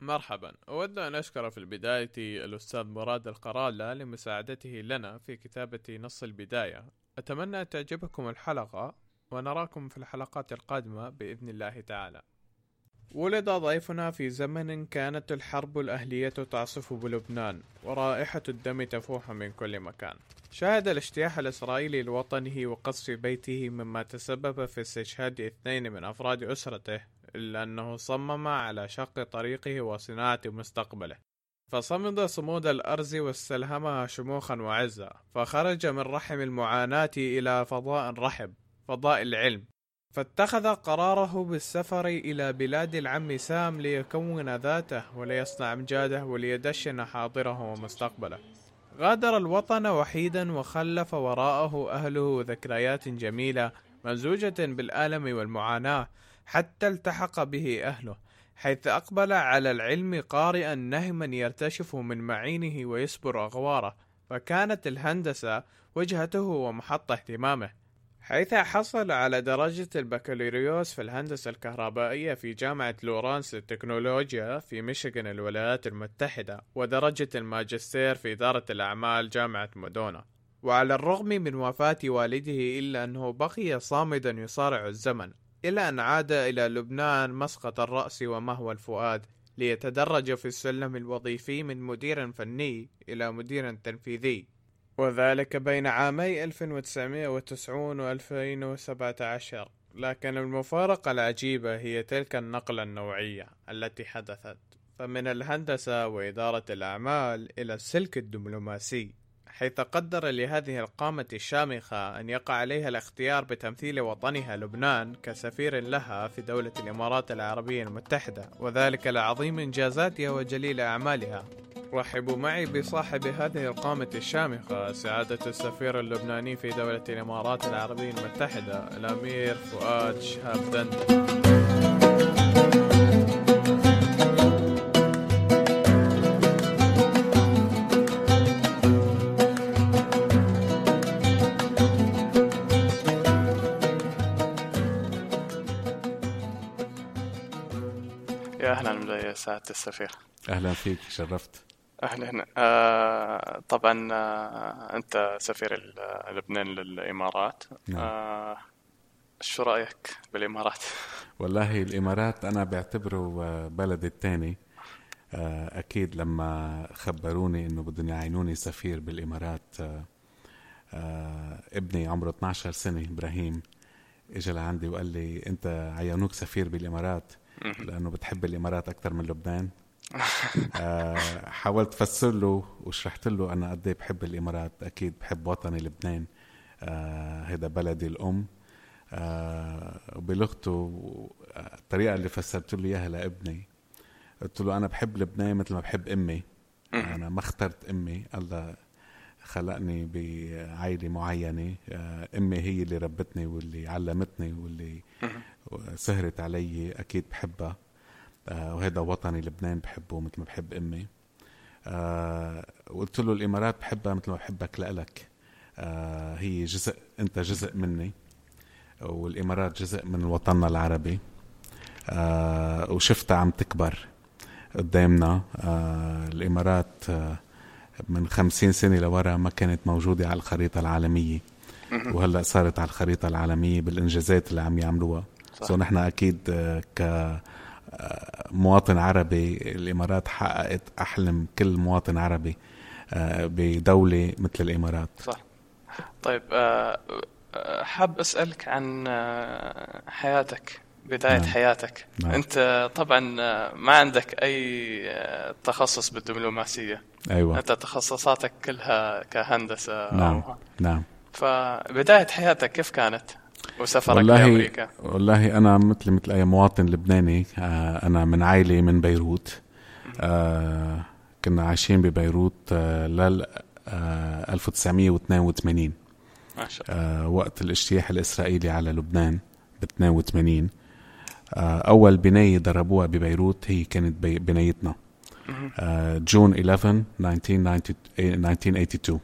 مرحبا. أود أن أشكر في البداية الأستاذ مراد القرالة لمساعدته لنا في كتابة نص البداية. أتمنى أن تعجبكم الحلقة ونراكم في الحلقات القادمة بإذن الله تعالى. ولد ضيفنا في زمن كانت الحرب الأهلية تعصف بلبنان ورائحة الدم تفوح من كل مكان. شهد الاجتياح الإسرائيلي لوطنه وقصف بيته مما تسبب في استشهاد اثنين من أفراد أسرته إلا أنه صمم على شق طريقه وصناعة مستقبله. فصمد صمود الأرز واستلهمها شموخا وعزا فخرج من رحم المعاناة إلى فضاء رحب فضاء العلم. فاتخذ قراره بالسفر إلى بلاد العم سام ليكون ذاته وليصنع أمجاده وليدشن حاضره ومستقبله. غادر الوطن وحيدا وخلف وراءه أهله ذكريات جميلة ممزوجة بالآلم والمعاناة. حتى التحق به أهله حيث أقبل على العلم قارئا نهما يرتشف من معينه ويسبر أغواره فكانت الهندسة وجهته ومحط اهتمامه. حيث حصل على درجة البكالوريوس في الهندسة الكهربائية في جامعة لورانس للتكنولوجيا في ميشيغان الولايات المتحدة ودرجة الماجستير في إدارة الأعمال جامعة مودونا. وعلى الرغم من وفاة والده إلا أنه بقي صامدا يصارع الزمن إلى أن عاد إلى لبنان مسقط الرأس ومهوى الفؤاد ليتدرج في السلم الوظيفي من مدير فني إلى مدير تنفيذي. وذلك بين عامي 1990 و 2017 لكن المفارقة العجيبة هي تلك النقلة النوعية التي حدثت. فمن الهندسة وإدارة الأعمال إلى السلك الدبلوماسي. حيث قدر لهذه القامة الشامخة أن يقع عليها الاختيار بتمثيل وطنها لبنان كسفير لها في دولة الإمارات العربية المتحدة وذلك لعظيم إنجازاتها وجليل أعمالها. رحبوا معي بصاحب هذه القامة الشامخة سعادة السفير اللبناني في دولة الإمارات العربية المتحدة الأمير فؤاد شهاب دندن سعاده السفير. أهلا فيك شرفت. أهلا آه طبعا آه أنت سفير لبنان للإمارات. نعم. آه شو رأيك بالإمارات؟ والله الإمارات أنا بعتبره آه، بلدي الثاني. آه أكيد لما خبروني إنه بدهم يعينوني سفير بالإمارات آه ابني عمره 12 سنة إبراهيم اجى لعندي وقال لي أنت عينوك سفير بالإمارات؟ لأنه بتحب الإمارات أكثر من لبنان. آه حاولت افسر له وشرحت له أنا قد إيه بحب الإمارات. أكيد بحب وطني لبنان. آه هذا بلدي الأم. آه بلغته الطريقة اللي فسرت له إياها لابني. قلت له أنا بحب لبنان مثل ما بحب أمي. أنا ما اخترت أمي. الله خلقني بعائله معينة آه، أمي هي اللي ربتني واللي علمتني واللي سهرت علي أكيد بحبها. آه، وهذا وطني لبنان بحبه مثل ما بحب أمي. آه، قلت له الإمارات بحبها مثل ما بحبك لإلك. هي جزء أنت جزء مني. والإمارات جزء من وطننا العربي. وشفتها عم تكبر قدامنا. الإمارات من خمسين سنة لورا ما كانت موجودة على الخريطة العالمية. وهلأ صارت على الخريطة العالمية بالإنجازات اللي عم يعملوها. سو نحن أكيد آه، ك مواطن عربي الإمارات حققت أحلم كل مواطن عربي آه، بدولة مثل الإمارات. صح. طيب آه، حاب أسألك عن حياتك. بداية نعم. حياتك. نعم. أنت طبعا ما عندك أي تخصص بالدبلوماسية. أيوة. أنت تخصصاتك كلها كهندسة نعم. أو... نعم. فبداية حياتك كيف كانت؟ وسفرك والله لأمريكا؟ والله أنا مثل مثل أي مواطن لبناني آه، أنا من عائلة من بيروت. آه كنا عايشين ببيروت آه لل آه 1982 ما شاء الله. آه وقت الاجتياح الإسرائيلي على لبنان ب 82 آه أول بناية دربوها ببيروت هي كانت بنايتنا. آه جون 11 1982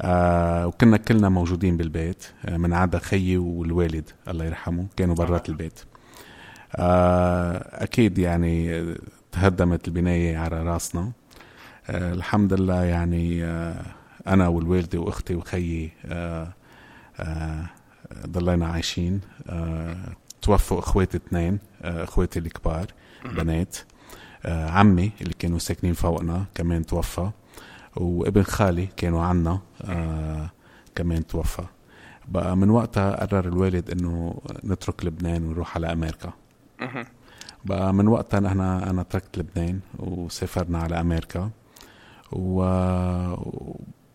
آه وكنا كلنا موجودين بالبيت آه من عدا خيي والوالد الله يرحمه كانوا برات البيت. آه أكيد يعني تهدمت البناية على راسنا. آه، الحمد لله يعني آه، أنا والوالدة وأختي وخيي آه، ضلينا عايشين. توفوا اخواتي اثنين اخواتي الكبار بنات. عمي اللي كانوا ساكنين فوقنا كمان توفى وابن خالي كانوا عنا كمان توفى. بقى من وقتها قرر الوالد إنه نترك لبنان ونروح على أمريكا. بقى من وقتها نحن أنا تركت لبنان وسافرنا على أمريكا.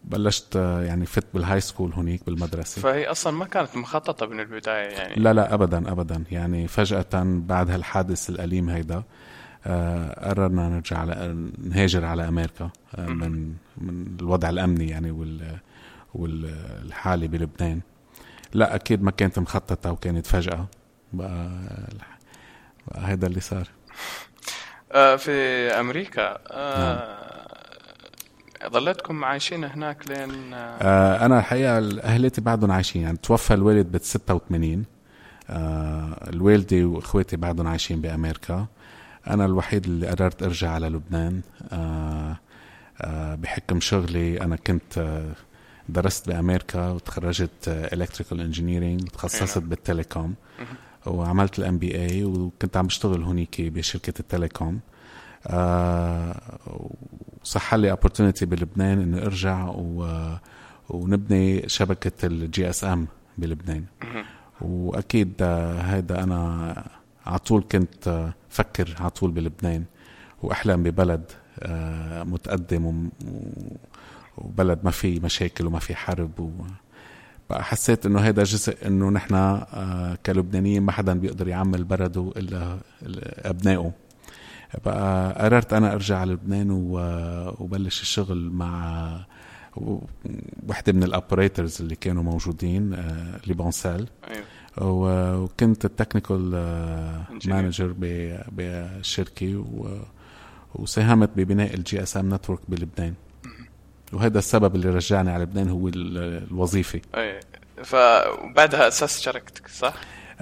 وبلشت يعني فت بال high school هونيك بالمدرسة. فهي أصلا ما كانت مخططة من البداية يعني. لا لا ابدا ابدا. يعني فجأة بعد هالحادث الأليم هيدا آه قررنا نرجع على نهاجر على أمريكا آه من من الوضع الأمني يعني وال والحالة بلبنان. لا أكيد ما كانت مخططة وكانت فجأة. بقى, بقى هذا اللي صار. آه في أمريكا آه نعم. ظليتكم عايشين هناك لين آه أنا الحقيقة عيلتي بعدهم عايشين. يعني توفى الوالد ب 86 آه الوالدة وإخواتي بعدهم عايشين بأمريكا. أنا الوحيد اللي قررت أرجع على لبنان. آه آه بحكم شغلي أنا كنت آه درست بأمريكا وتخرجت electrical engineering تخصصت بال telecom. وعملت ال MBA وكنت عم بشتغل هونيك بشركة ال telecom. آه وصح لي opportunity بلبنان اني أرجع و ونبني شبكة ال GSM بلبنان. وأكيد هيدا أنا على طول كنت فكر على طول بلبنان. واحلم ببلد آه، متقدم وبلد ما في مشاكل وما في حرب و حسيت إنه هذا جزء إنه نحن آه، كلبنانيين ما حدا بيقدر يعمل بلده إلا أبنائه. بقى قررت أنا أرجع على لبنان وبلش الشغل مع وحده من ال operators اللي كانوا موجودين آه، LibanCell أيوه. وكنت ال technical manager بالشركة وساهمت ببناء ال GSM network بلبنان. وهذا السبب اللي رجعني على لبنان هو الوظيفة. أي فبعدها أساس شركتك صح؟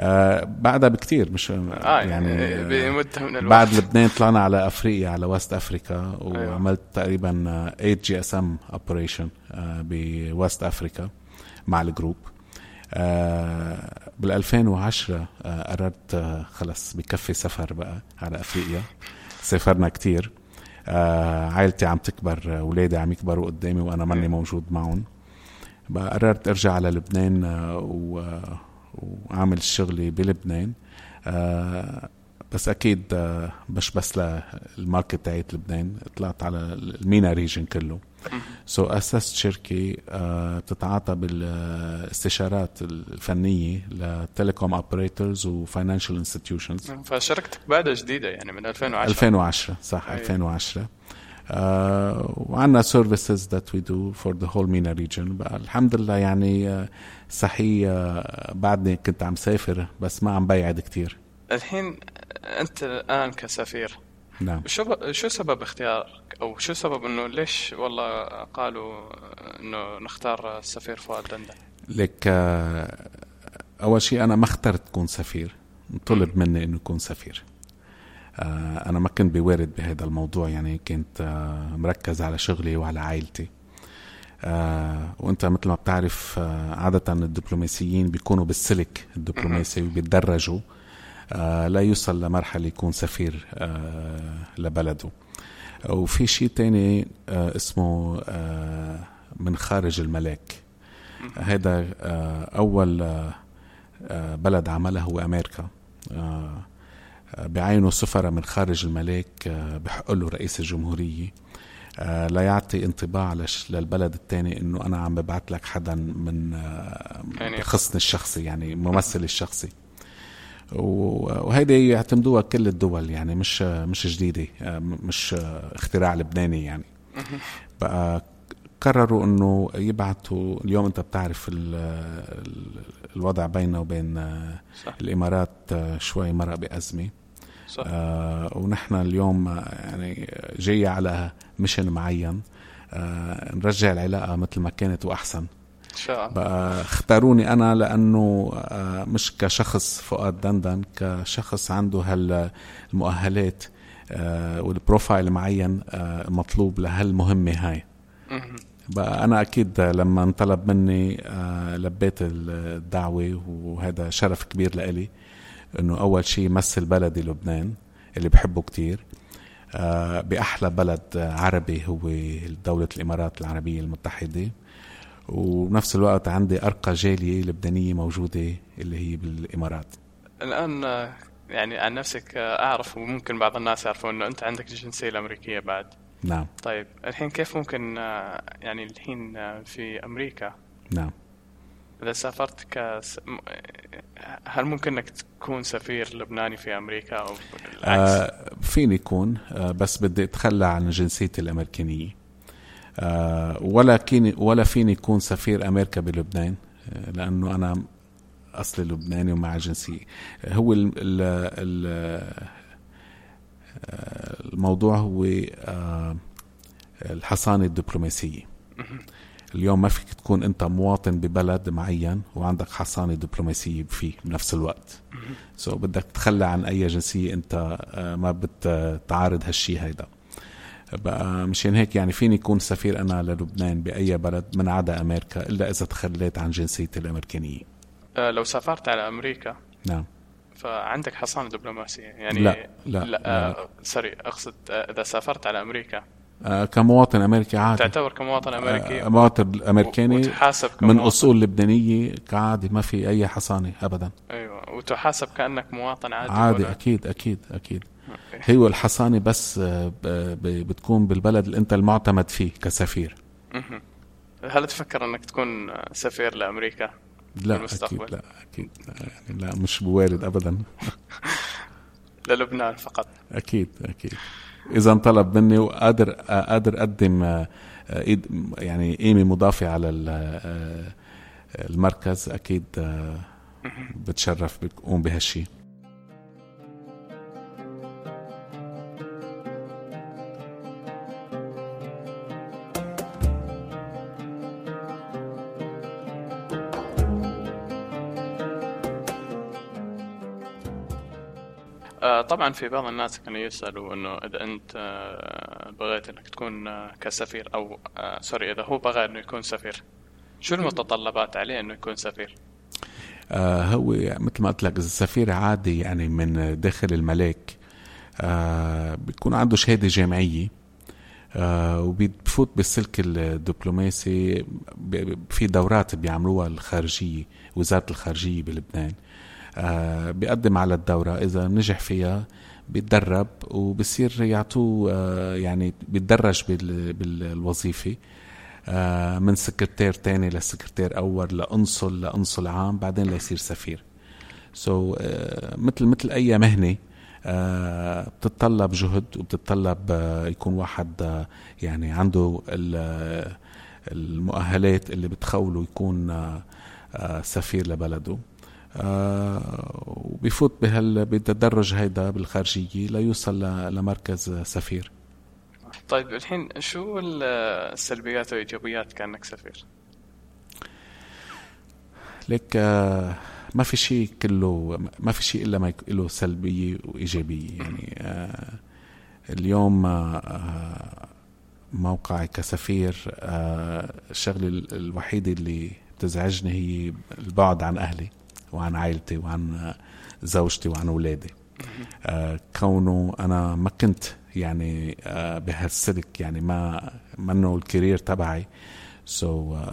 آه بعدها بكثير مش آه يعني بمده من الوقت. بعد لبنان طلعنا على أفريقيا على West Africa وعملت أيوه. تقريبا 8 GSM operation ب West Africa مع ال group. آه بال 2010 آه قررت آه خلص بكفي سفر بقى على أفريقيا. سافرنا كتير. آه عائلتي عم تكبر اولادي عم يكبروا قدامي وأنا ماني موجود معهم. بقى قررت أرجع على لبنان آه و وعامل شغلي بلبنان. آه بس أكيد آه مش بس لل market تاعت لبنان طلعت على ال MENA region كله. so so أسست شركة آه تتعاطى بالاستشارات الفنية ل telecom operators و financial institutions فشركتك بعدها جديدة يعني من 2010 2010 صح أيه. 2010 آه وعندنا services that we do for the whole MENA region. الحمد لله يعني آه بعدني كنت عم سافر بس ما عم بيعد كتير. الحين أنت الآن كسفير. نعم. شو شو سبب اختيارك أو شو سبب إنه ليش والله قالوا إنه نختار السفير فؤاد دندن لك آه، أول شيء أنا ما اخترت كون سفير. طلب مني إنه اكون سفير. آه، أنا ما كنت بوارد بهذا الموضوع. يعني كنت آه، مركز على شغلي وعلى عائلتي. وانت مثل ما بتعرف عادة الدبلوماسيين بيكونوا بالسلك الدبلوماسي وبيتدرجوا. لا يوصل لمرحلة يكون سفير لبلده. وفي شيء تاني اسمه من خارج الملاك. هذا أول بلد عمله هو أمريكا. بعينه سفراء من خارج الملاك بحق له رئيس الجمهورية. لا يعطي انطباع للبلد الثاني إنه أنا عم ببعث لك حدا من يعني بخصني الشخصي يعني ممثل الشخصي. وهيدي يعتمدوها كل الدول يعني مش مش جديدة مش اختراع لبناني يعني. بقى قرروا إنه يبعثوا اليوم أنت بتعرف الوضع بيننا وبين صح. الإمارات شوي مرق بأزمة. صح. آه ونحن اليوم يعني جاي على مشن معين. آه نرجع العلاقة مثل ما كانت وأحسن. شاء بقى اختاروني أنا لأنه آه، مش كشخص فؤاد دندن كشخص عنده هالمؤهلات آه، والبروفايل معين آه، مطلوب لهالمهمة هاي. بقى أنا أكيد لما انطلب مني آه، لبيت الدعوة وهذا شرف كبير لإلي. إنه أول شيء مثل بلدي لبنان اللي بحبه كتير. آه، بأحلى بلد عربي هو دولة الإمارات العربية المتحدة. وبنفس الوقت عندي أرقى جالية لبنانية موجودة اللي هي بالإمارات. الآن آه، يعني عن نفسك آه، أعرف وممكن بعض الناس يعرفوا إنه أنت عندك الجنسية الأمريكية بعد. نعم. طيب الحين كيف ممكن يعني الحين في أمريكا؟ نعم. إذا سافرت. م- هل ممكن إنك تكون سفير لبناني في أمريكا أو العكس؟ آه فيني يكون آه بس بدي أتخلى عن جنسيتي الأمريكانية آه ولا كيني ولا فيني يكون سفير أمريكا بلبنان آه لأنه أنا أصلي لبناني ومع جنسية هو ال ال ال آه، الموضوع هو آه الحصانه الدبلوماسية اليوم ما فيك تكون أنت مواطن ببلد معين وعندك حصانة دبلوماسية فيه بنفس الوقت. سو so بدك تتخلى عن أي جنسية أنت آه، ما بتعارض هالشي هيدا. بقى مشان هيك يعني فيني يكون سفير أنا للبنان بأي بلد من عدا أمريكا إلا إذا تخليت عن جنسيتي الأمريكانية. آه، لو سافرت على أمريكا نعم. فعندك حصانة دبلوماسية. يعني لا لا, لا, لا, آه sorry أقصد آه، إذا سافرت على أمريكا آه كمواطن أمريكي عادي تعتبر كمواطن أمريكي آه مواطن امريكاني وتحاسب من كمواطن. أصول لبنانية كعادي ما في أي حصانة ابدا أيوة وتحاسب كأنك مواطن عادي عادي ولا- أكيد أكيد أكيد okay. هي الحصانة بس آه، بتكون بالبلد اللي أنت المعتمد فيه كسفير. هل تفكر أنك تكون سفير لأمريكا؟ لا بالمستقبل. أكيد لا أكيد لا, يعني لا مش بوارد ابدا للبنان فقط أكيد أكيد إذا انطلب مني وقادر قادر أقدم آه، آه، يعني قيمة مضافة على ال- آه، المركز أكيد آه، بتشرف بقوم بهالشي. طبعا في بعض الناس كانوا يسألوا إنه إذا أنت آه، بغيت إنك تكون آه، كسفير أو آه، sorry إذا هو بغى إنه يكون سفير شو المتطلبات عليه إنه يكون سفير؟ آه، هو مثل ما قلت لك السفير عادي يعني من داخل الملاك. آه، بيكون عنده شهادة جامعية. آه، وبيفوت بالسلك الدبلوماسي في دورات بيعملوها الخارجية وزارة الخارجية بلبنان. آه، بيقدم على الدورة. إذا نجح فيها بيتدرب وبصير يعطوه آه، يعني بيتدرج بال- بالوظيفة آه، من سكرتير تاني لسكرتير أول لأنصل لأنصل عام بعدين ليصير سفير. سو so, مثل مثل أي مهنة uh, بتتطلب جهد وبتتطلب يكون واحد يعني عنده ال- المؤهلات اللي بتخوله يكون سفير لبلده. Uh, وبيفوت بهال بالتدرج هيدا بالخارجية ليوصل لمركز سفير. طيب الحين شو ال- السلبيات والإيجابيات كأنك سفير؟ لك آه، ما في شيء كله ما في شيء إلا ما له سلبية وإيجابية. يعني آه، اليوم آه، آه، موقعي كسفير آه، الشغلة ال- الوحيدة اللي بتزعجني هي البعد عن أهلي. وعن عائلتي وعن آه، زوجتي وعن أولادي. آه، كونه أنا ما كنت يعني آه، بهالسلك يعني ما منه ال career تبعي. so,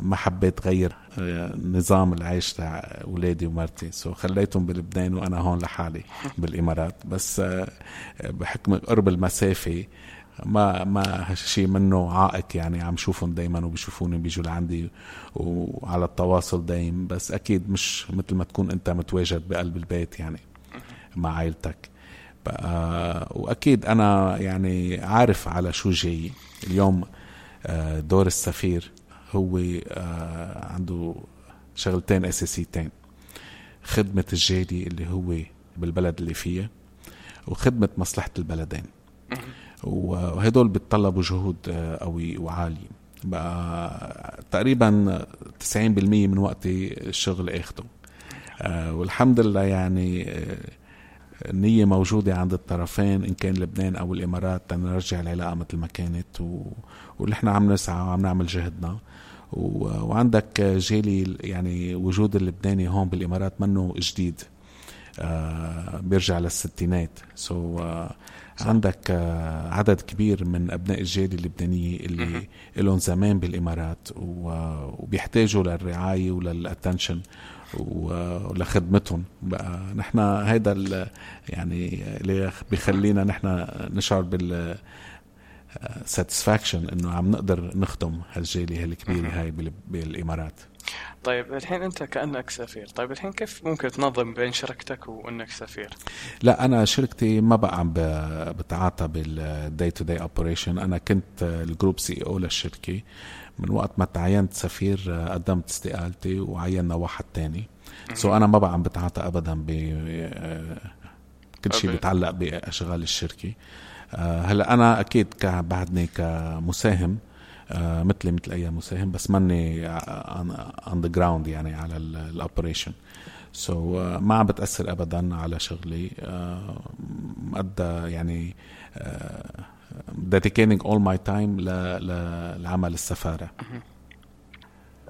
ما حبيت غير آه، نظام العيش تاع أولادي ومرتي. so خليتهم بلبنان وأنا هون لحالي بالإمارات. بس آه، بحكم قرب المسافة ما ما هالشيء منه عائق يعني عم شوفهم دايما وبيشوفوني بيجوا لعندي وعلى التواصل دايم بس أكيد مش مثل ما تكون أنت متواجد بقلب البيت يعني مع عائلتك بقى وأكيد أنا يعني عارف على شو جاي. اليوم آه، دور السفير هو آه، عنده شغلتين أساسيتين. خدمة الجالي اللي هو بالبلد اللي فيه وخدمة مصلحة البلدين. وهدول بيتطلبوا جهود آه، قوي وعالية بقى تقريبا 90% من وقتي الشغل اخده. آه، والحمد لله يعني آه، النية موجودة عند الطرفين إن كان لبنان أو الإمارات تنرجع العلاقة مثل ما كانت و... إحنا عم نسعى وعم نعمل جهدنا. و... وعندك جيلي يعني وجود اللبناني هون بالإمارات منه جديد. آه بيرجع للستينات. so, عندك آه عدد كبير من أبناء الجاليه اللبنانيه اللي لهم زمان بالإمارات وبيحتاجوا للرعاية ولل attention ولخدمتهم. بقى نحن هيدا يعني اللي بيخلينا نحن نشعر بال satisfaction إنه عم نقدر نخدم هالجاليه الكبيره هاي بالإمارات. طيب الحين أنت كأنك سفير. طيب الحين كيف ممكن تنظم بين شركتك وأنك سفير؟ لا أنا شركتي ما بقى عم بتعاطى بال day to day operation أنا كنت ال group CEO للشركة. من وقت ما تعينت سفير قدمت استقالتي وعينا واحد تاني. so أنا ما بقى عم بتعاطى ابدا ب كل شيء بيتعلق بأشغال الشركة. هلأ أنا أكيد بعدني كمساهم. آه مثلي مثل أي مساهم بس ماني on the ground يعني على ال operation so, uh, ما عم بتأثر ابدا على شغلي. uh, ادى يعني uh, dedicating all my time لعمل السفارة.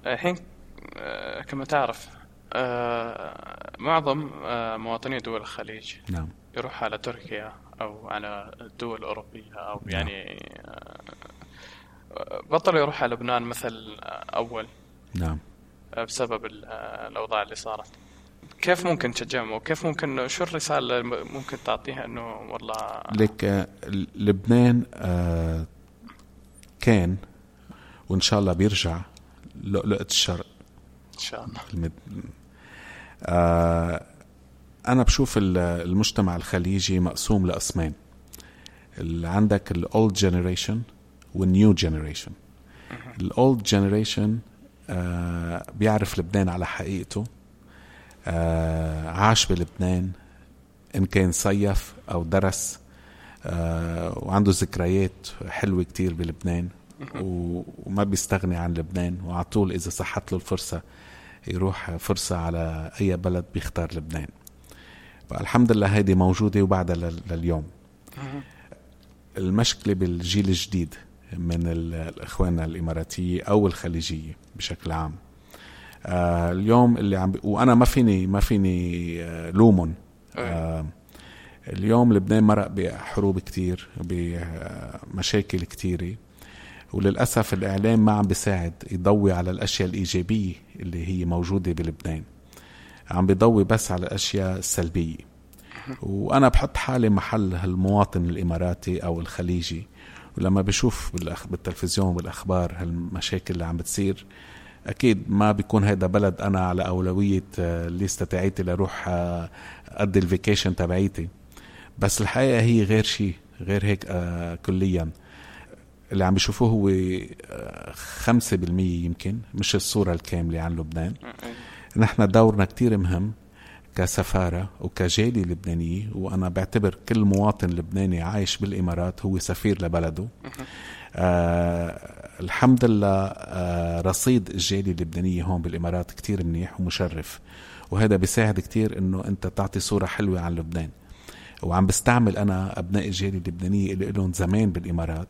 الحين كما تعرف معظم مواطني دول الخليج نعم. يروح على تركيا أو على الدول الأوروبية أو نعم. يعني بطل يروح على لبنان مثل أول. نعم. بسبب الأوضاع اللي صارت. كيف ممكن تشجعهم وكيف ممكن شو الرسالة ممكن تعطيها إنه والله لك لبنان كان وإن شاء الله بيرجع لؤلؤة الشرق. إن شاء الله. المد... آه أنا بشوف المجتمع الخليجي مقسوم لقسمين. اللي عندك ال old generation وال new generation ال old generation بيعرف لبنان على حقيقته آه عاش بلبنان إن كان صيف أو درس آه وعنده ذكريات حلوة كتير بلبنان وما بيستغني عن لبنان وعلى طول إذا صحت له الفرصة يروح فرصة على أي بلد بيختار لبنان. فالحمد لله هيدي موجودة وبعدها لليوم. المشكلة بالجيل الجديد. من الإخوان الاماراتيه أو الخليجيه بشكل عام. آه اليوم اللي عم ب... وأنا ما فيني ما فيني آه لومن آه اليوم لبنان مرق بحروب كتير بمشاكل كتيرة. وللأسف الإعلام ما عم بيساعد يضوي على الأشياء الإيجابية اللي هي موجودة بلبنان. عم بيضوي بس على الأشياء السلبية. وأنا بحط حالي محل هالمواطن الإماراتي أو الخليجي. ولما بشوف بالتلفزيون بالاخبار هالمشاكل اللي عم بتصير أكيد ما بيكون هيدا بلد أنا على أولوية الليسته تاعيتي لروح اقضي الفيكيشن تبعيتي. بس الحقيقة هي غير شيء غير هيك آه كليا. اللي عم بيشوفوه هو خمسة بالمية يمكن مش الصورة الكاملة عن لبنان. نحن دورنا كتير مهم كسفارة وكجالية لبنانية وأنا بعتبر كل مواطن لبناني عايش بالإمارات هو سفير لبلده. آه الحمد لله آه رصيد الجالية اللبنانية هون بالإمارات كتير منيح ومشرف. وهذا بيساعد كتير إنه أنت تعطي صورة حلوة عن لبنان. وعم بستعمل أنا أبناء الجالية اللبنانية اللي لهم زمان بالإمارات.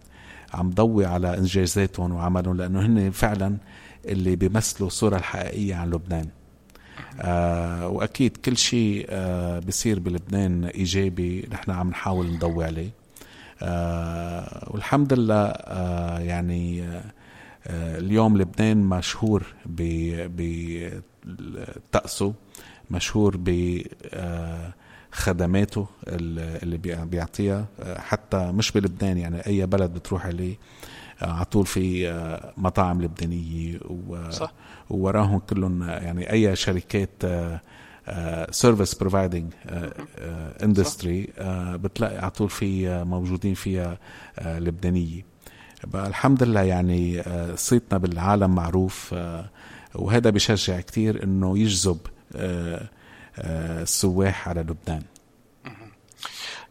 عم ضوي على إنجازاتهم وعملهم لأنه هن فعلا اللي بيمثلوا الصورة الحقيقية عن لبنان. آه وأكيد كل شيء آه بصير بلبنان إيجابي نحن عم نحاول نضوي عليه. آه والحمد لله آه يعني آه اليوم لبنان مشهور بطقسه مشهور ب خدماته اللي بيعطيها حتى مش بلبنان يعني أي بلد بتروح عليه. على طول في مطاعم لبنانية و صح. ووراهم كلهم يعني أي شركات service providing industry بتلاقي على طول في موجودين فيها لبنانية. بقى الحمد لله يعني صيتنا بالعالم معروف وهذا بشجع كتير إنه يجذب السواح على لبنان.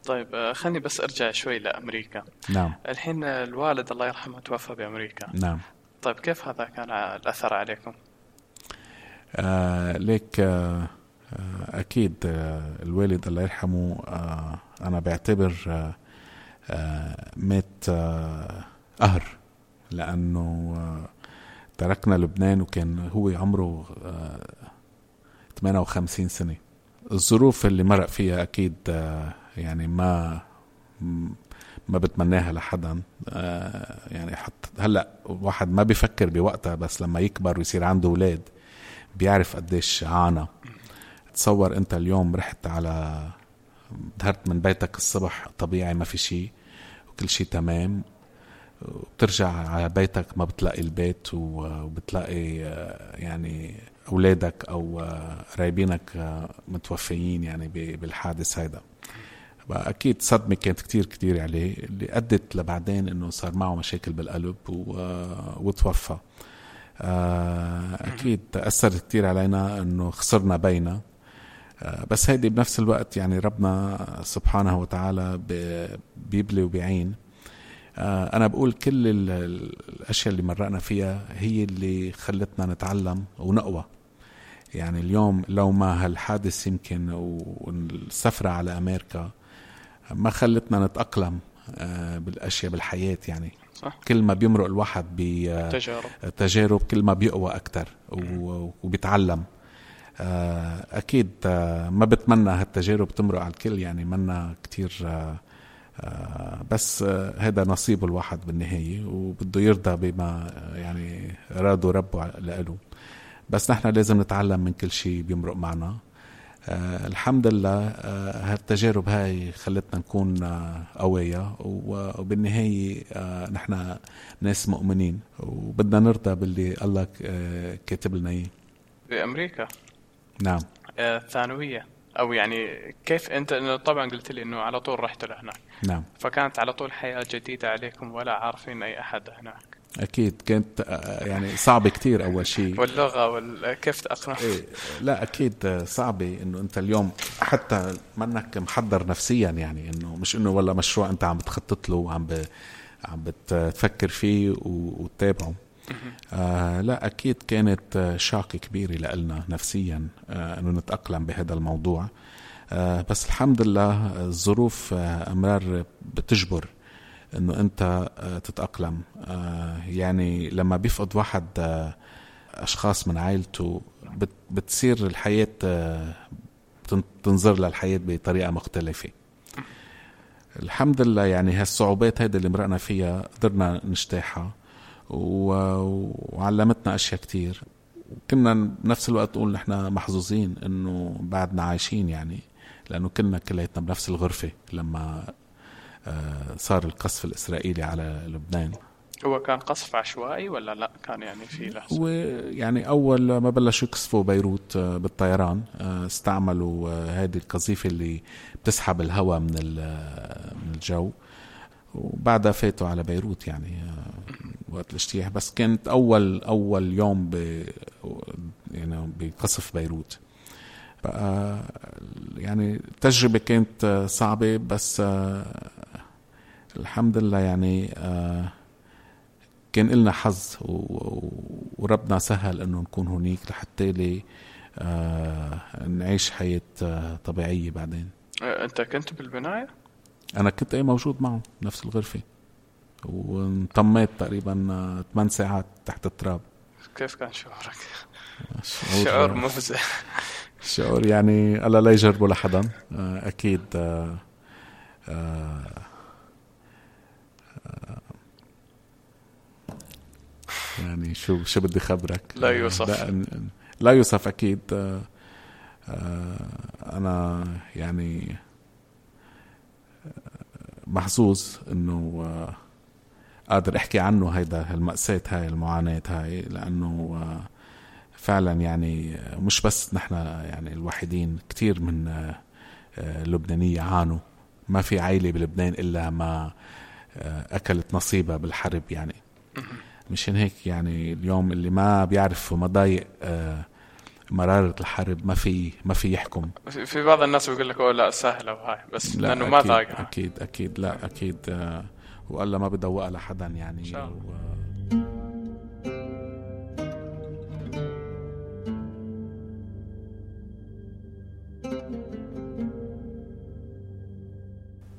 طيب خليني بس أرجع شوي لأمريكا. نعم. الحين الوالد الله يرحمه توفى بأمريكا. نعم. طيب كيف هذا كان الأثر عليكم؟ آه ليك آه أكيد الوالد الله يرحمه أنا بعتبر مات قهر لأنه تركنا لبنان وكان هو عمره 58 سنة. الظروف اللي مرق فيها أكيد يعني ما ما بتمناها لحدا. يعني حتى هلأ واحد ما بيفكر بوقتها بس لما يكبر ويصير عنده أولاد بيعرف قديش عانى. تصور أنت اليوم رحت على ظهرت من بيتك الصبح طبيعي ما في شيء وكل شيء تمام وبترجع على بيتك ما بتلاقي البيت وبتلاقي يعني أولادك أو قرايبينك متوفيين يعني بالحادث هيدا. أكيد صدمة كانت كتير كتير عليه اللي أدت لبعدين إنه صار معه مشاكل بالقلب وتوفى. أكيد تأثرت كتير علينا إنه خسرنا بينا. بس هيدي بنفس الوقت يعني ربنا سبحانه وتعالى بيبلي وبيعين. أنا بقول كل الأشياء اللي مرقنا فيها هي اللي خلتنا نتعلم ونقوى. يعني اليوم لو ما هالحادث يمكن والسفرة على أمريكا ما خلتنا نتأقلم بالأشياء بالحياة يعني. صح. كل ما بيمرق الواحد بتجارب كل ما بيقوى أكتر وبيتعلم. أكيد ما بتمنى هالتجارب تمرق على الكل يعني منا كتير بس هذا نصيب الواحد بالنهاية وبده يرضى بما يعني راده ربه لإله. بس نحن لازم نتعلم من كل شيء بيمرق معنا. آه الحمد لله آه هالتجارب هاي خلتنا نكون آه قوية وبالنهاية آه نحن ناس مؤمنين وبدنا نرضى باللي الله آه كاتب لنا إياه. بأمريكا؟ نعم. آه ثانوية. أو يعني كيف أنت إنه طبعا قلت لي إنه على طول رحت لهناك. نعم. فكانت على طول حياة جديدة عليكم ولا عارفين أي أحد هناك. أكيد. كانت يعني صعبه كتير أول شيء. واللغة وكيف تأقلم؟ إيه لا أكيد صعبه إنه أنت اليوم حتى منك محضر نفسيا يعني إنه مش إنه والله مشروع أنت عم بتخطط له وعم ب... عم بتفكر فيه وتتابعه. آه لا أكيد كانت شاك كبيره لنا نفسيا آه إنه نتأقلم بهذا الموضوع. آه بس الحمد لله الظروف آه أمرار بتجبر. إنه أنت تتأقلم. يعني لما بيفقد واحد أشخاص من عائلته بتصير الحياة تنظر للحياة بطريقة مختلفة. الحمد لله يعني هالصعوبات هيدي اللي مرقنا فيها قدرنا نجتاحها وعلمتنا أشياء كتير. وكنا بنفس الوقت نقول نحن محظوظين إنه بعدنا عايشين يعني لأنه كنا كلياتنا بنفس الغرفة لما صار القصف الإسرائيلي على لبنان. هو كان قصف عشوائي ولا لا؟ كان يعني في له هو يعني أول ما بلشوا يقصفوا بيروت بالطيران استعملوا هذه القذيفة اللي بتسحب الهواء من من الجو. وبعدها فاتوا على بيروت يعني وقت الاجتياح. بس كانت أول أول يوم ب يعني بقصف بيروت. بقى يعني التجربة كانت صعبة بس الحمد لله يعني كان لنا حظ وربنا سهل إنه نكون هناك لحتى لي نعيش حياة طبيعية بعدين. أنت كنت بالبناية؟ أنا كنت إيه موجود معه نفس الغرفة. وانطميت تقريبا 8 ساعات تحت التراب. كيف كان شعورك؟ شعور, شعور مفزع. شعور يعني الله لا يجربه لحدا. أكيد آآ آآ يعني شو شو بدي خبرك؟ لا يوصف. لا, لا يوصف أكيد. أنا يعني محظوظ إنه قادر أحكي عنه هيدا المأساة هاي المعاناة هاي لأنه فعلا يعني مش بس نحن يعني الوحيدين كتير من اللبنانية عانوا. ما في عائلة بلبنان إلا ما أكلت نصيبها بالحرب يعني. مشان هيك يعني اليوم اللي ما بيعرف مضايق آه، مرارة الحرب ما في ما في يحكم. في بعض الناس بيقول لك أوه لا سهلة وهاي بس لا لأنه ما ذاقها أكيد أكيد لا أكيد آه، وقال ما بدوقها لحدا يعني. شاء الله.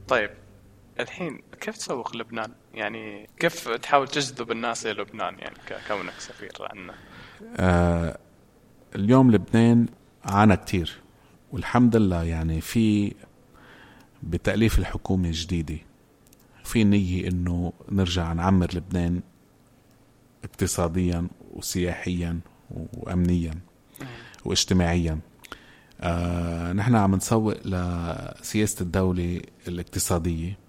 طيب. الحين كيف تسوق لبنان؟ يعني كيف تحاول تجذب الناس إلى لبنان يعني كونك سفير عنا؟ آه اليوم لبنان عانى كتير والحمد لله يعني في بتأليف الحكومة الجديدة في نية إنه نرجع نعمر لبنان اقتصاديا وسياحيا وامنيا واجتماعيا آه نحن عم نسوق لسياسة الدولة الاقتصادية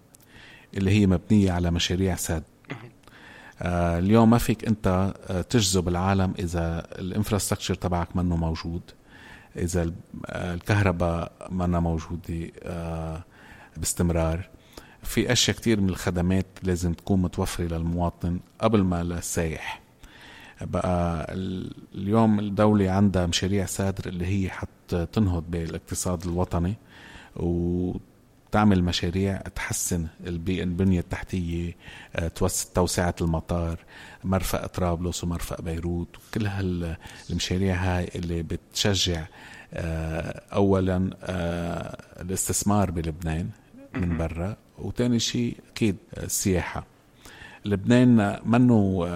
اللي هي مبنية على مشاريع ساد. آه اليوم ما فيك انت آه، تجذب العالم إذا الإنفراستراكشر تبعك منه موجود إذا آه، الكهرباء منا موجودة آه، باستمرار. في أشياء كتير من الخدمات لازم تكون متوفرة للمواطن قبل ما للسائح بقى اليوم الدولة عندها مشاريع سادر اللي هي حت تنهض بالاقتصاد الوطني وتعمل مشاريع تحسن البنية التحتية آه، توسعة المطار مرفق طرابلس ومرفق بيروت كل هالمشاريع هاي اللي بتشجع آه، اولا آه، الاستثمار بلبنان من برا وتاني شيء أكيد السياحة. لبنان منه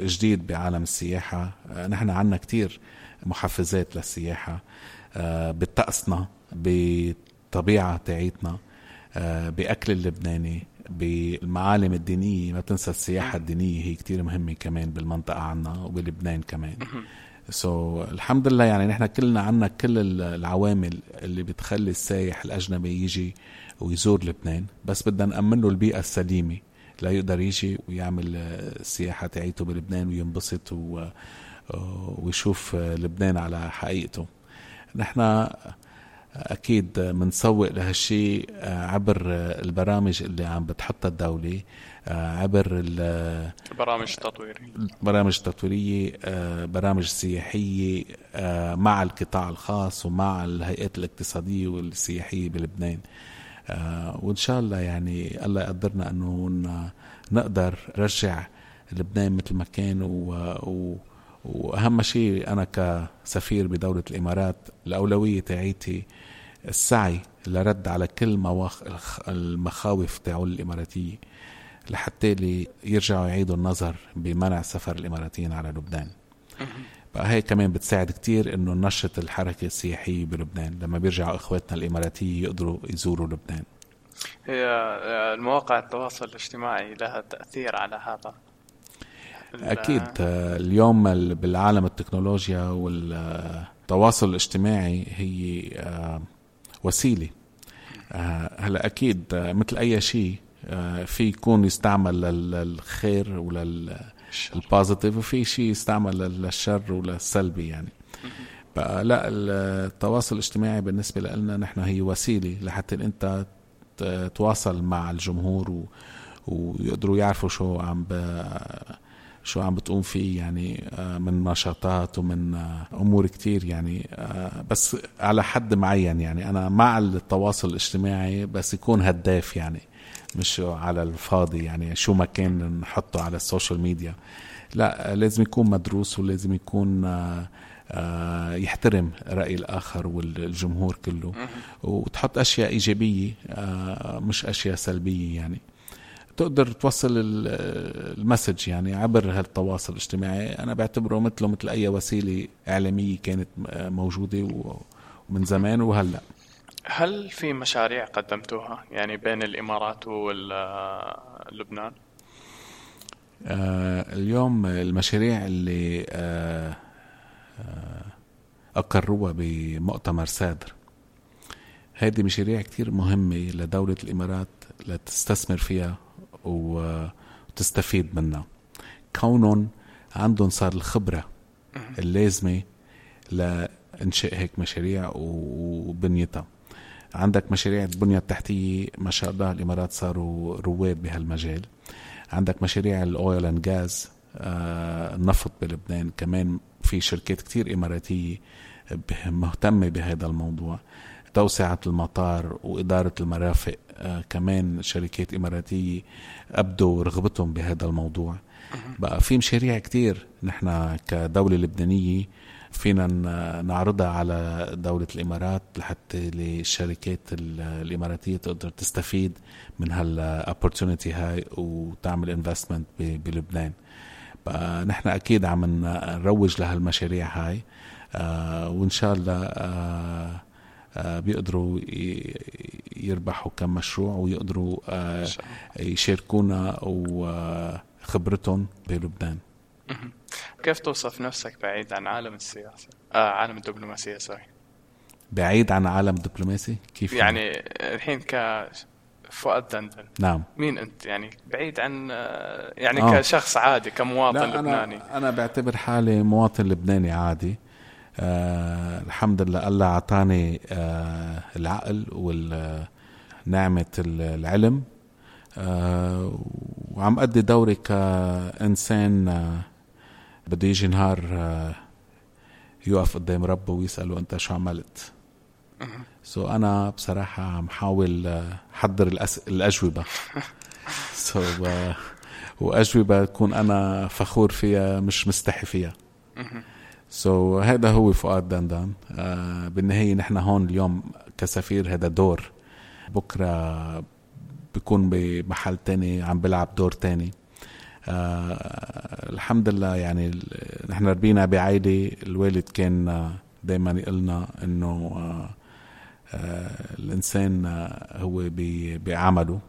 جديد بعالم السياحة نحن عنا كتير محفزات للسياحة بطقسنا بالطبيعة تاعيتنا. بأكل اللبناني بالمعالم الدينية ما تنسى السياحة الدينية هي كتير مهمة كمان بالمنطقة عنا وبلبنان كمان. سو so, الحمد لله يعني نحن كلنا عنا كل العوامل اللي بتخلي السايح الأجنبي يجي ويزور لبنان بس بدنا نأمن له البيئة السليمة لا يقدر يجي ويعمل السياحة تاعيته بلبنان وينبسط و... ويشوف لبنان على حقيقته. نحن أكيد بنسوق لهالشيء عبر البرامج اللي عم بتحطها الدولة عبر البرامج التطويريه برامج تطويرية برامج سياحية مع القطاع الخاص ومع الهيئات الاقتصادية والسياحية بلبنان. وإن شاء الله يعني الله يقدرنا إنه نقدر نرجع لبنان مثل ما كان و, و وأهم شيء أنا كسفير بدولة الإمارات الأولوية تاعيتي السعي لرد على كل مواخ المخاوف تاعول الاماراتيه لحتى لي يرجعوا يعيدوا النظر بمنع سفر الإماراتيين على لبنان. بقى هي كمان بتساعد كتير إنه نشط الحركة السياحية بلبنان لما بيرجعوا إخواتنا الإماراتية يقدروا يزوروا لبنان. هي المواقع التواصل الاجتماعي لها تأثير على هذا. أكيد اليوم بالعالم التكنولوجيا والتواصل الاجتماعي هي آه، وسيلة. آه، هلا أكيد آه، مثل أي شيء في يكون يستعمل للخير وللبوزيتيف وفي شيء يستعمل للشر وللسلبي يعني. بقى لا التواصل الاجتماعي بالنسبة لنا نحن هي وسيلة لحتى أنت تواصل مع الجمهور و... ويقدروا يعرفوا شو عم ب... شو عم بتقوم فيه يعني آه، من نشاطات ومن آه، أمور كتير يعني آه، بس على حد معين يعني. أنا مع التواصل الاجتماعي بس يكون هداف يعني مش على الفاضي يعني شو ما كان نحطه على ال social media. لا لازم يكون مدروس ولازم يكون يحترم رأي الآخر والجمهور كله. وتحط أشياء إيجابية مش أشياء سلبية يعني. تقدر توصل المسج يعني عبر هالتواصل الاجتماعي. أنا بعتبره مثله مثل أي وسيلة إعلامية كانت موجودة ومن زمان وهلأ. هل في مشاريع قدمتوها يعني بين الإمارات ولبنان آه اليوم المشاريع اللي آه آه أقروها بمؤتمر سادر. هذه مشاريع كتير مهمة لدولة الإمارات لتستثمر فيها وتستفيد منها. كونهم عندهم صار الخبرة اللازمة لإنشاء هيك مشاريع وبنيتها. عندك مشاريع البنية التحتية ما شاء الله الإمارات صاروا رواد بهالمجال. عندك مشاريع الأويل أند غاز النفط بلبنان. كمان في شركات كتير إماراتية مهتمة بهذا الموضوع. توسعة المطار وإدارة المرافق آه كمان شركات إماراتية أبدوا رغبتهم بهذا الموضوع. بقى في مشاريع كتير نحن كدولة لبنانية فينا نعرضها على دولة الإمارات لحتى الشركات الإماراتية تقدر تستفيد من هال opportunity هاي وتعمل investment بلبنان. نحن أكيد عم نروج لهالمشاريع هاي آه وإن شاء الله آه بيقدروا يربحوا كم مشروع ويقدروا آه يشاركونا وخبرتهم بلبنان. كيف توصف نفسك بعيد عن عالم السياسة؟ آه عالم الدبلوماسية sorry بعيد عن عالم الدبلوماسي؟ كيف يعني؟ الحين ك فؤاد دندن نعم. مين أنت؟ يعني بعيد عن يعني آه. كشخص عادي كمواطن لا لبناني. أنا أنا بعتبر حالي مواطن لبناني عادي. آه الحمد لله الله اعطاني آه العقل ونعمه العلم. آه وعم أدي دوري كإنسان آه بده يجي نهار آه يقف قدام ربه ويسأله أنت شو عملت؟ so أنا بصراحة عم حاول آه، حضر الأس... الأجوبة. so, uh, وأجوبة تكون أنا فخور فيها مش مستحي فيها. so, هذا هو فؤاد دندن آه بالنهاية نحن هون اليوم كسفير هذا دور. بكرة بيكون بمحل تاني عم بلعب دور تاني. آه الحمد لله يعني نحن ربينا بعائلة الوالد كان دايما يقلنا إنه آه آه الإنسان هو بعمله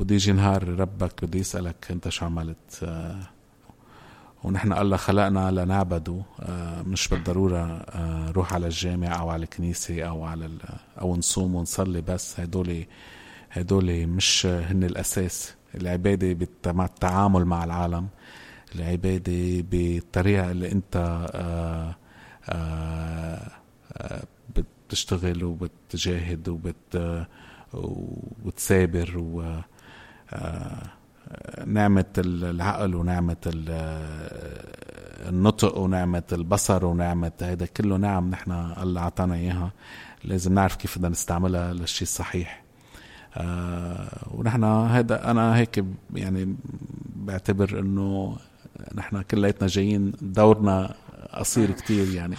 بده يجي نهار ربك بده يسألك أنت شو عملت آه ونحن الله خلقنا لنعبده آه مش بالضرورة آه روح على الجامع أو على الكنيسة أو على أو نصوم ونصلي بس. هدول هدول مش هن الأساس. العبادة بالتعامل مع العالم العبادة بالطريقة اللي أنت آآ بتشتغل وبتجاهد وبت وبتثابر و نعمة العقل ونعمة النطق ونعمة البصر ونعمة هذا كله نعم نحن الله أعطانا إياها. لازم نعرف كيف بدنا نستعملها للشيء الصحيح. آه ونحن هذا أنا هيك يعني بعتبر إنه نحن كلياتنا جايين دورنا قصير كتير يعني.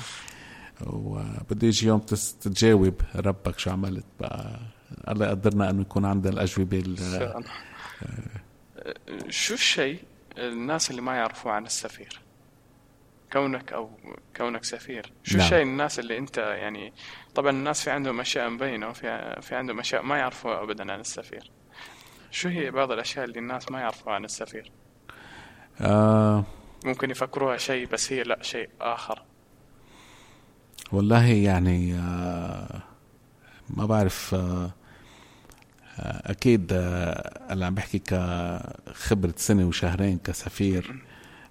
وبده يجي يوم تتجاوب ربك شو عملت بقى. الله يقدرنا إنه يكون عندنا الأجوبة آه شو الشيء الناس اللي ما يعرفوا عن السفير؟ كونك أو كونك سفير. شو نعم. الشيء الناس اللي أنت يعني طبعا الناس في عندهم أشياء مبينة وفي في عندهم أشياء ما يعرفوها ابدا عن السفير. شو هي بعض الأشياء اللي الناس ما يعرفوها عن السفير؟ آه. ممكن يفكروها شيء بس هي لا شيء آخر. والله يعني آه ما بعرف آه أكيد آه أنا عم بحكي كخبرة سنة وشهرين كسفير.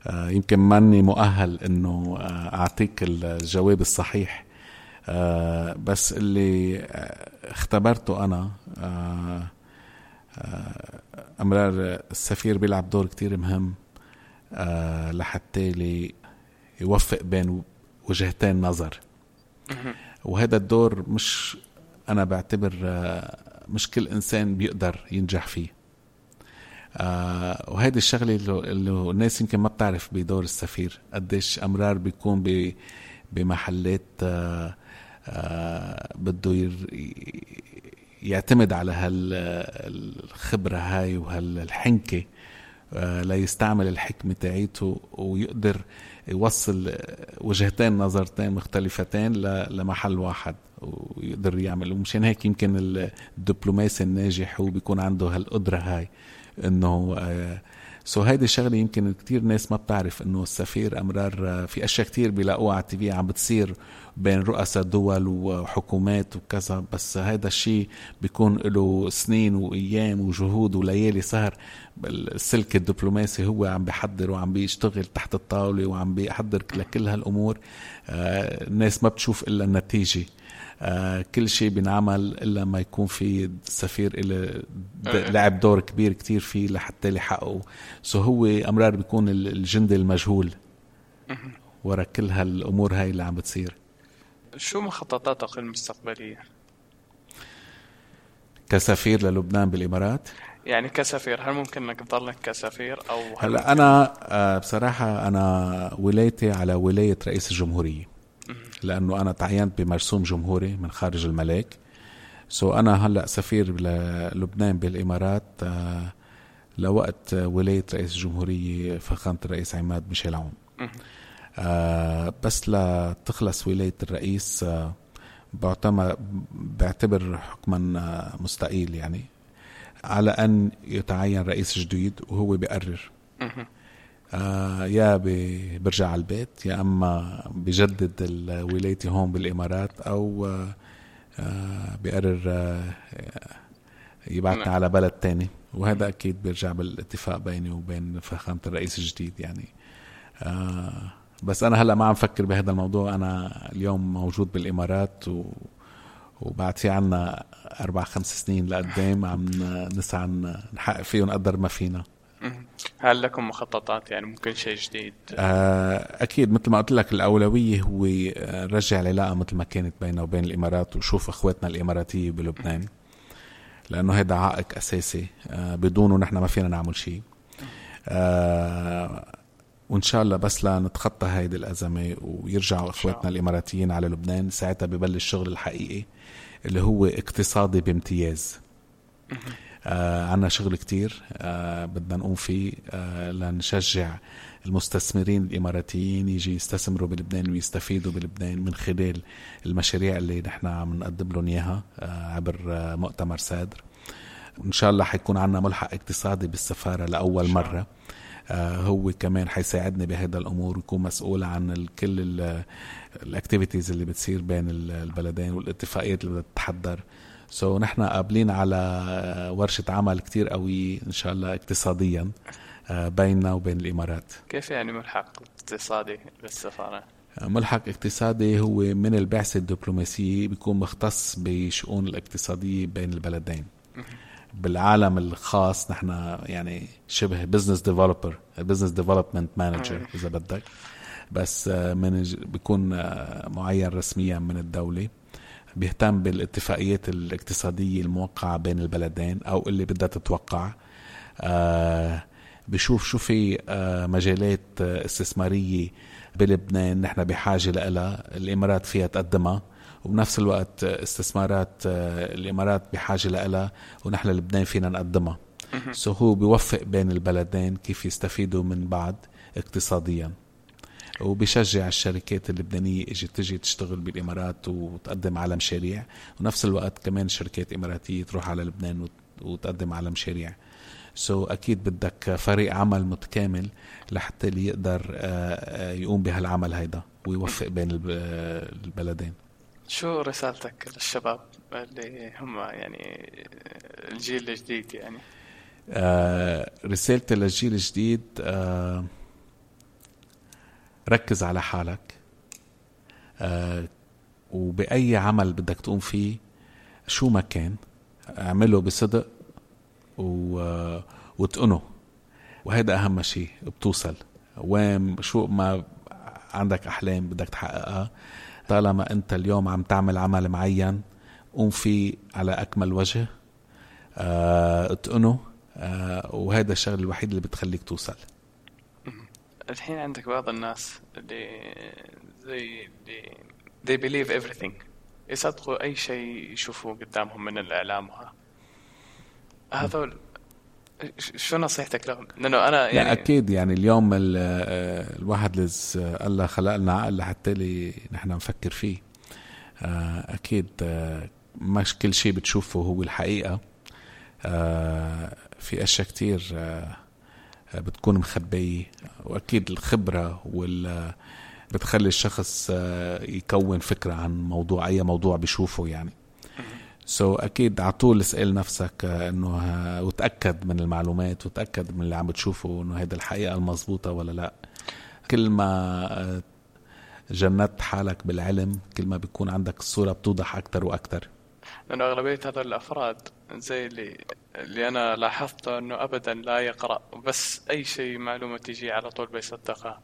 آه يمكن ماني مؤهل إنه آه أعطيك الجواب الصحيح. بس اللي اختبرته أنا أمرار السفير بيلعب دور كتير مهم لحتى لي يوفق بين وجهتين نظر. وهذا الدور مش أنا بعتبر آه مش كل إنسان بيقدر ينجح فيه. آه وهيدي الشغلة اللي الناس يمكن ما بتعرف بدور السفير قديش أمرار بيكون بمحلات آه آه بده يعتمد على هالخبرة هاي وهالحنكة آه ليستعمل الحكمة تاعيته ويقدر يوصل وجهتين نظرتين مختلفتين لمحل واحد ويقدر يعمل. ومشان هيك يمكن الدبلوماسي الناجح هو بيكون عنده هالقدرة هاي إنه آه سو هيدي الشغله يمكن كتير ناس ما بتعرف إنه السفير أمرار آه، في أشياء كتير بيلاقوها على التي عم بتصير بين رؤساء دول وحكومات وكذا بس هذا الشيء بيكون له سنين وأيام وجهود وليالي سهر. السلك الدبلوماسي هو عم بيحضر وعم بيشتغل تحت الطاولة وعم بيحضر لكل هالأمور. آه، الناس ما بتشوف إلا النتيجة. آه كل شيء بينعمل إلا ما يكون في سفير إلى لعب دور كبير كتير فيه لحتى يحققه so هو أمرار بيكون الجندي المجهول. ورا كل هالأمور هاي اللي عم بتصير. شو مخططاتك المستقبلية؟ كسفير للبنان بالإمارات؟ يعني كسفير هل ممكن إنك تضلك كسفير أو هلا أنا آه، بصراحة أنا ولايتي على ولاية رئيس الجمهورية لأنه أنا تعينت بمرسوم جمهوري من خارج الملاك سو أنا هلأ سفير للبنان بالإمارات آه، لوقت ولاية رئيس الجمهورية فخامة الرئيس عماد ميشيل عون. بس لتخلص ولاية الرئيس آه بعتبر بعتبر حكما مستقيل يعني على أن يتعين رئيس جديد وهو بيقرر. آه يا برجع على البيت يا أما بجدد ولايتي هون بالإمارات أو آه بيقرر آه يبعثني نعم. على بلد تاني. وهذا أكيد بيرجع بالاتفاق بيني وبين فخامة الرئيس الجديد يعني. آه بس أنا هلأ ما عم فكر بهذا الموضوع. أنا اليوم موجود بالإمارات و وبعد في عنا أربع خمس سنين لقدام عم نسعى نحقق فيهم قدر ما فينا. هل لكم مخططات؟ يعني ممكن شيء جديد؟ آه أكيد. مثل ما قلت لك الأولوية هو نرجع العلاقه مثل ما كانت بيننا وبين الإمارات وشوف أخواتنا الإماراتية بلبنان. لأنه هذا عائق أساسي. آه بدونه نحن ما فينا نعمل شيء. آه وإن شاء الله بس لنتخطى هيدي الأزمة ويرجعوا إخواتنا الإماراتيين على لبنان. ساعتها ببلش الشغل الحقيقي اللي هو اقتصادي بامتياز. آه عنا شغل كتير آه بدنا نقوم فيه آه لنشجع المستثمرين الإماراتيين يجي يستثمروا بلبنان ويستفيدوا بلبنان من خلال المشاريع اللي نحن عم نقدم لهم إياها آه عبر آه مؤتمر سادر. وان شاء الله حيكون عنا ملحق اقتصادي بالسفارة لأول مرة. هو كمان حيساعدني بهذا الأمور ويكون مسؤول عن كل ال activities اللي بتصير بين البلدين والاتفاقيات اللي بدها تتحضر so, نحن قابلين على ورشة عمل كتير قوية إن شاء الله اقتصاديا آه، بيننا وبين الإمارات. كيف يعني ملحق اقتصادي بالسفارة؟ آه، ملحق اقتصادي هو من البعثة الدبلوماسية بيكون مختص بشؤون الاقتصادية بين البلدين. بالعالم الخاص نحن يعني شبه business developer business development manager إذا بدك. بس آه، من بيكون معين رسميا من الدولة. بيهتم بالاتفاقيات الاقتصادية الموقعة بين البلدين أو اللي بدها تتوقع. آه بشوف شو في آه مجالات استثمارية بلبنان نحن بحاجة لها الإمارات فيها تقدمها. وبنفس الوقت استثمارات آه الإمارات بحاجة لها ونحن لبنان فينا نقدمها. سو هو بيوفق بين البلدين كيف يستفيدوا من بعض اقتصاديا. وبشجع الشركات اللبنانية اجت تجي تشتغل بالإمارات وتقدم على مشاريع ونفس الوقت كمان شركات إماراتية تروح على لبنان وتقدم على مشاريع سو so أكيد بدك فريق عمل متكامل لحتى اللي يقدر آه، آه، يقوم بهالعمل هيدا ويوفق بين البلدين. شو رسالتك للشباب اللي هم يعني الجيل الجديد يعني؟ آه رسالتي للجيل الجديد آه ركز على حالك آه وبأي عمل بدك تقوم فيه شو ما كان اعمله بصدق و... وتقنه. وهذا أهم شيء بتوصل. وين شو ما عندك أحلام بدك تحققها طالما أنت اليوم عم تعمل عمل معين قوم فيه على أكمل وجه آه، اتقنه آه، وهذا الشغل الوحيد اللي بتخليك توصل. الحين عندك بعض الناس اللي زي اللي they believe everything. يصدقوا أي شيء يشوفوه قدامهم من الإعلام. وها هذول شو نصيحتك لهم؟ لأنه أنا يعني لا أكيد يعني اليوم الواحد لز الله خلق لنا عقل لحتى لي نحن نفكر فيه. آه، أكيد آه، مش كل شيء بتشوفه هو الحقيقة. آه، في أشياء كتير بتكون مخبية. وأكيد الخبرة وال بتخلي الشخص آه، يكون فكرة عن موضوع أي موضوع بيشوفه يعني. سو so, أكيد على طول اسأل نفسك آه، إنه وتأكد من المعلومات وتأكد من اللي عم بتشوفه إنه هيدا الحقيقة المضبوطة ولا لأ. كل ما آه، جندت حالك بالعلم كل ما بيكون عندك الصورة بتوضح أكثر وأكثر لأنه أغلبية هذول الأفراد زي اللي اللي أنا لاحظته إنه ابدا لا يقرأ بس أي شيء معلومة تجي على طول بيصدقها.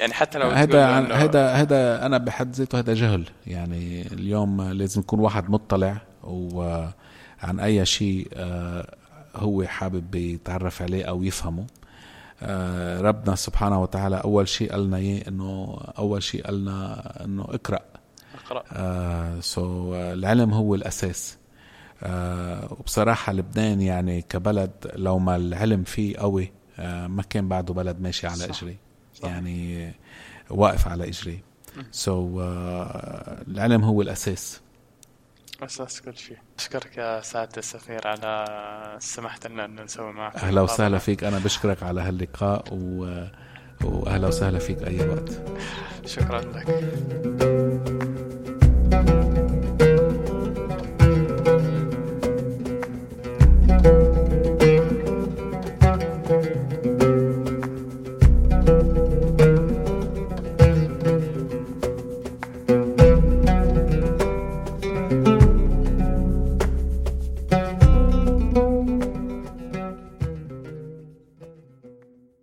يعني حتى لو هذا هذا هذا أنا بحد ذاته هذا جهل. يعني اليوم لازم يكون واحد مطلع وعن أي شيء آه، هو حابب يتعرف عليه أو يفهمه. آه، ربنا سبحانه وتعالى أول شيء قالنا إياه إنه أول شيء قالنا إنه اقرأ. اقرأ. آه so العلم هو الأساس. آه وبصراحة لبنان يعني كبلد لو ما العلم فيه قوي آه ما كان بعده بلد ماشي على صح. يعني واقف على إجري. so, آه العلم هو الأساس. أساس كل شيء. أشكرك يا سعادة السفير على سمحت لنا أن نسوي معك أهلا وسهلا فيك. أنا بشكرك على هاللقاء و... وأهلا وسهلا فيك اي وقت شكرا لك.